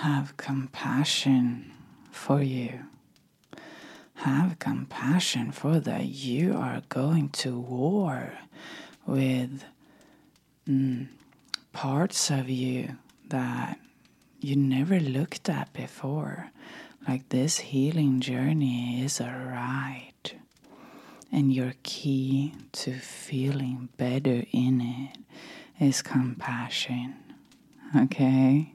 have compassion for you. Have compassion for that you are going to war with mm, parts of you that you never looked at before. Like this healing journey is a ride, and your key to feeling better in it is compassion. Okay?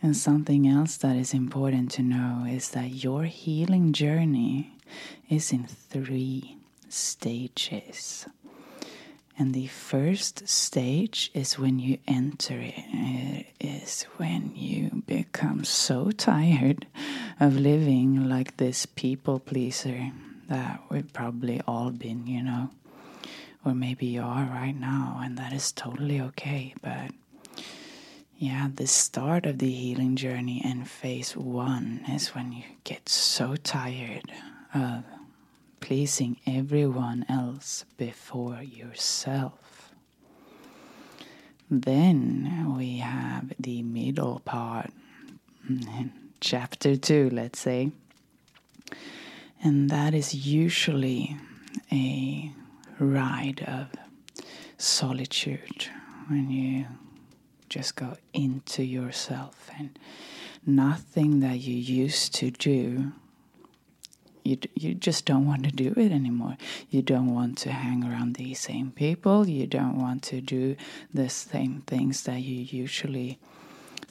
And something else that is important to know is that your healing journey is in three stages. And the first stage is when you enter it, it is when you become so tired of living like this people pleaser that we've probably all been, you know. Or maybe you are right now, and that is totally okay. But yeah, the start of the healing journey and phase one is when you get so tired of pleasing everyone else before yourself. Then we have the middle part, chapter two, let's say. And that is usually a ride of solitude when you just go into yourself and nothing that you used to do you, you just don't want to do it anymore. You don't want to hang around these same people. You don't want to do the same things that you usually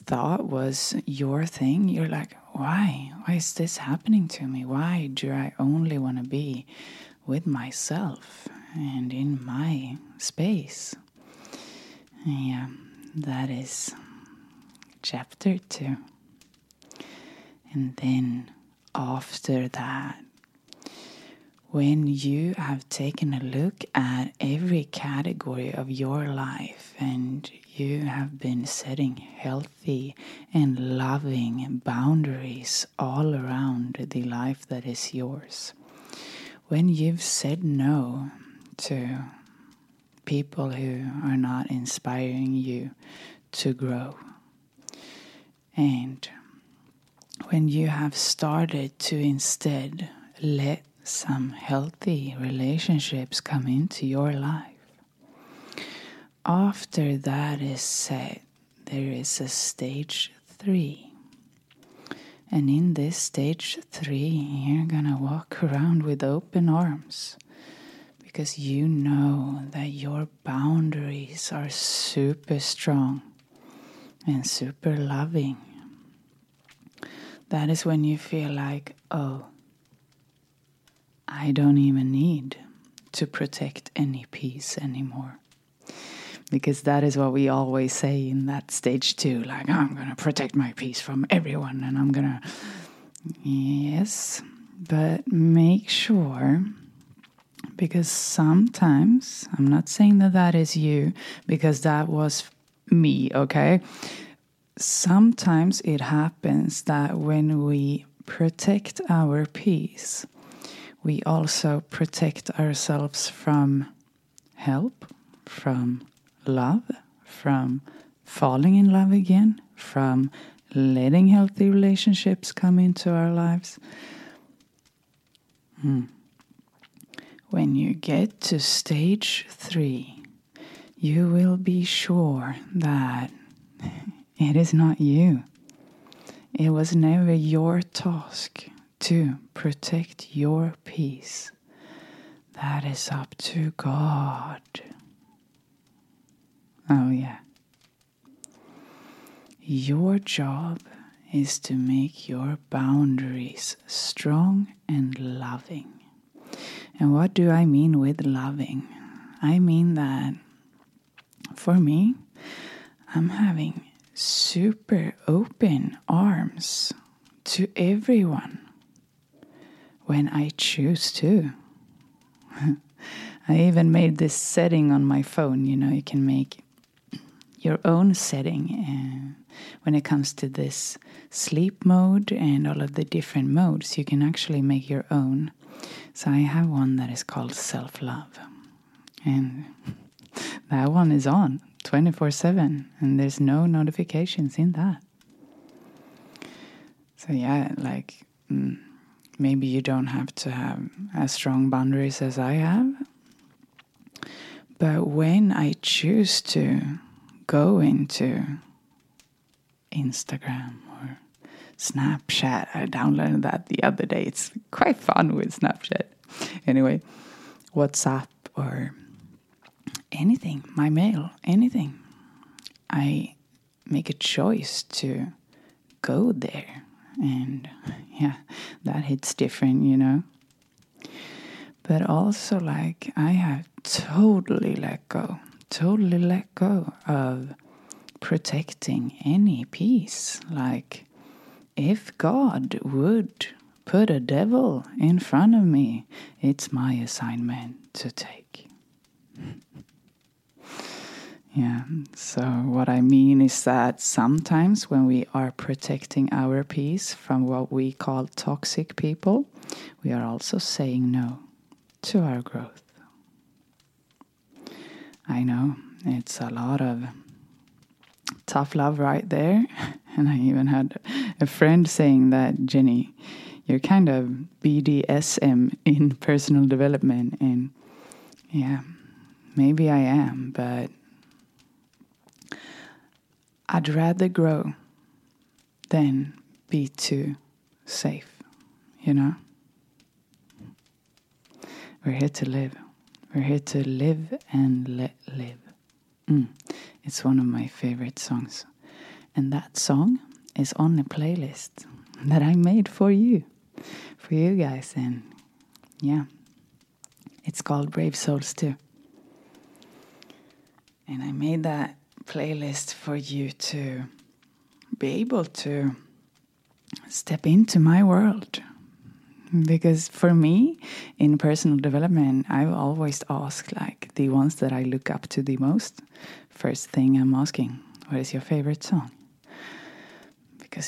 thought was your thing. You're like, why? Why is this happening to me? Why do I only want to be with myself and in my space? Yeah, that is chapter two. And then after that, when you have taken a look at every category of your life and you have been setting healthy and loving boundaries all around the life that is yours, when you've said no to people who are not inspiring you to grow, and when you have started to instead let some healthy relationships come into your life. After that is set, there is a stage three. And in this stage three, you're gonna walk around with open arms because you know that your boundaries are super strong and super loving. That is when you feel like, oh, I don't even need to protect any peace anymore. Because that is what we always say in that stage too. Like, I'm going to protect my peace from everyone and I'm going to. Yes, but make sure. Because sometimes, I'm not saying that that is you, because that was me, okay? Sometimes it happens that when we protect our peace, we also protect ourselves from help, from love, from falling in love again, from letting healthy relationships come into our lives. Hmm. When you get to stage three, you will be sure that it is not you. It was never your task to protect your peace. That is up to God. Oh, yeah. Your job is to make your boundaries strong and loving. And what do I mean with loving? I mean that for me, I'm having super open arms to everyone when I choose to. I even made this setting on my phone. You know, you can make your own setting uh, when it comes to this sleep mode and all of the different modes. You can actually make your own. So I have one that is called self love. And that one is on 24 7, and there's no notifications in that. So yeah, like mm, maybe you don't have to have as strong boundaries as I have. But when I choose to go into Instagram Snapchat, I downloaded that the other day. It's quite fun with Snapchat. Anyway, WhatsApp or anything, my mail, anything. I make a choice to go there. And yeah, that hits different, you know. But also, like, I have totally let go, totally let go of protecting any peace. Like, if God would put a devil in front of me, it's my assignment to take. Yeah, so what I mean is that sometimes when we are protecting our peace from what we call toxic people, we are also saying no to our growth. I know it's a lot of tough love right there. And I even had a friend saying that, Jenny, you're kind of BDSM in personal development. And yeah, maybe I am, but I'd rather grow than be too safe, you know? We're here to live. We're here to live and let live. Mm. It's one of my favorite songs. And that song is on a playlist that I made for you, for you guys. And yeah, it's called Brave Souls too. And I made that playlist for you to be able to step into my world. Because for me, in personal development, I've always asked, like, the ones that I look up to the most. First thing I'm asking, what is your favorite song?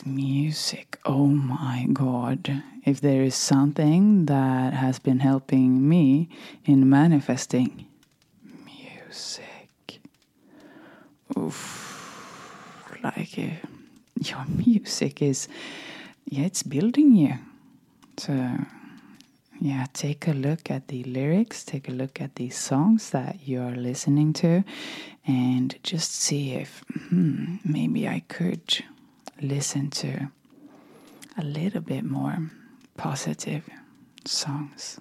Music, oh my god, if there is something that has been helping me in manifesting, music. Oof, like uh, your music is, yeah, it's building you. So, yeah, take a look at the lyrics, take a look at the songs that you're listening to, and just see if hmm, maybe I could listen to a little bit more positive songs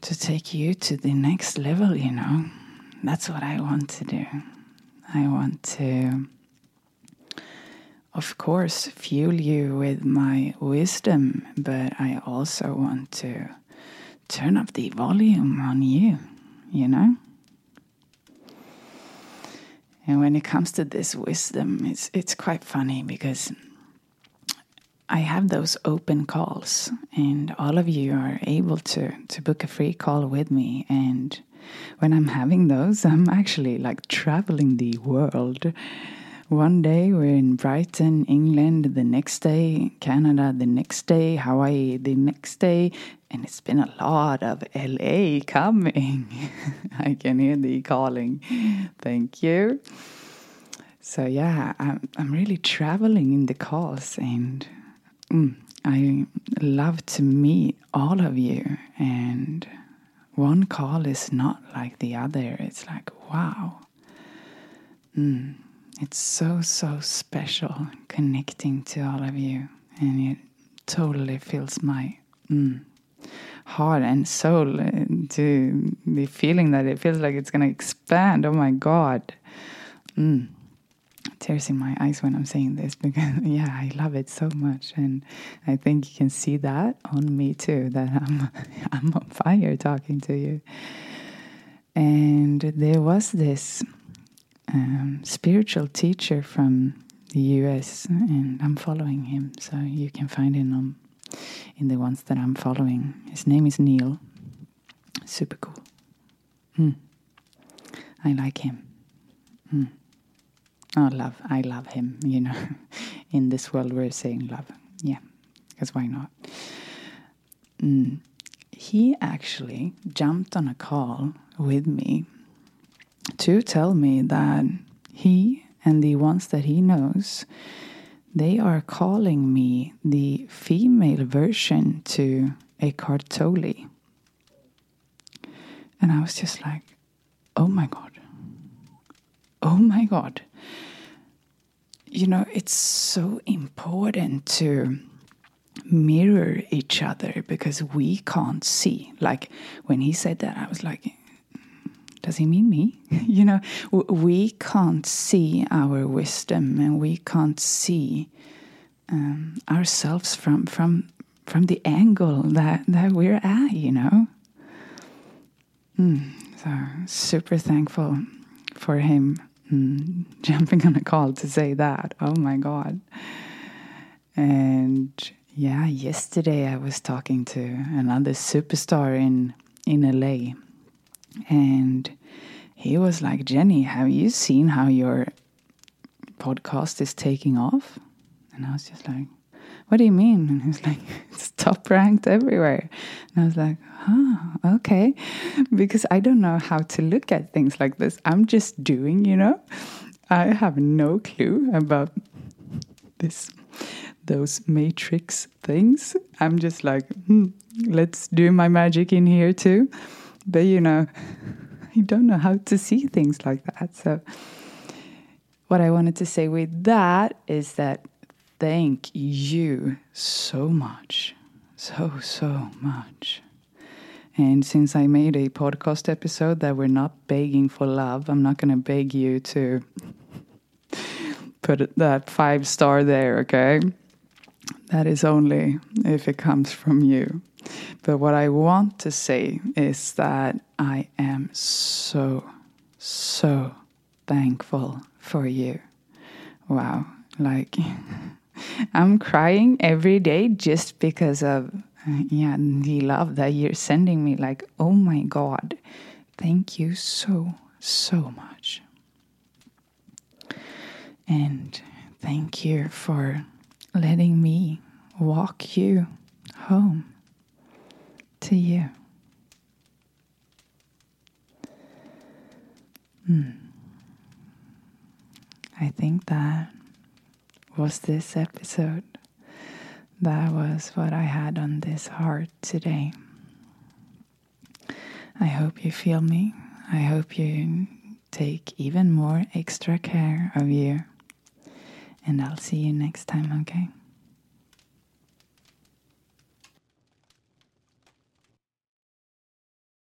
to take you to the next level, you know that's what I want to do. I want to, of course, fuel you with my wisdom, but I also want to turn up the volume on you, you know? And when it comes to this wisdom, it's it's quite funny because I have those open calls, and all of you are able to to book a free call with me, and when I'm having those, I'm actually like traveling the world. One day we're in Brighton, England, the next day Canada, the next day Hawaii, the next day, and it's been a lot of LA coming. I can hear the calling. Thank you. So yeah, I'm I'm really traveling in the calls, and mm, I love to meet all of you and one call is not like the other. It's like, wow. Mm, it's so, so special connecting to all of you. And it totally fills my mm, heart and soul uh, to the feeling that it feels like it's going to expand. Oh my God. Mm tears in my eyes when I'm saying this because yeah, I love it so much, and I think you can see that on me too. That I'm I'm on fire talking to you. And there was this um, spiritual teacher from the U.S. and I'm following him, so you can find him on in the ones that I'm following. His name is Neil. Super cool. Mm. I like him. Mm. Oh, love. I love him, you know. In this world, we're saying love. Yeah, because why not? Mm. He actually jumped on a call with me to tell me that he and the ones that he knows they are calling me the female version to a Tolle. And I was just like, oh my God. Oh my God. You know, it's so important to mirror each other because we can't see. Like when he said that, I was like, does he mean me? you know, we can't see our wisdom and we can't see um, ourselves from from from the angle that that we're at. You know. Mm, so super thankful for him mm, jumping on a call to say that. Oh my god. And yeah, yesterday I was talking to another superstar in in LA and he was like, Jenny, have you seen how your podcast is taking off? And I was just like, what do you mean? And he was like, it's top ranked everywhere. And I was like, huh, okay. Because I don't know how to look at things like this. I'm just doing, you know? I have no clue about this those matrix things. I'm just like, hmm, let's do my magic in here too. But you know, I don't know how to see things like that. So, what I wanted to say with that is that thank you so much. So, so much. And since I made a podcast episode that we're not begging for love, I'm not going to beg you to put that five star there, okay? That is only if it comes from you. But what I want to say is that I am so, so thankful for you. Wow. Like, I'm crying every day just because of yeah, the love that you're sending me. Like, oh my God, thank you so, so much. And thank you for letting me walk you home to you. Hmm. I think that was this episode. That was what I had on this heart today. I hope you feel me. I hope you take even more extra care of you. And I'll see you next time, okay?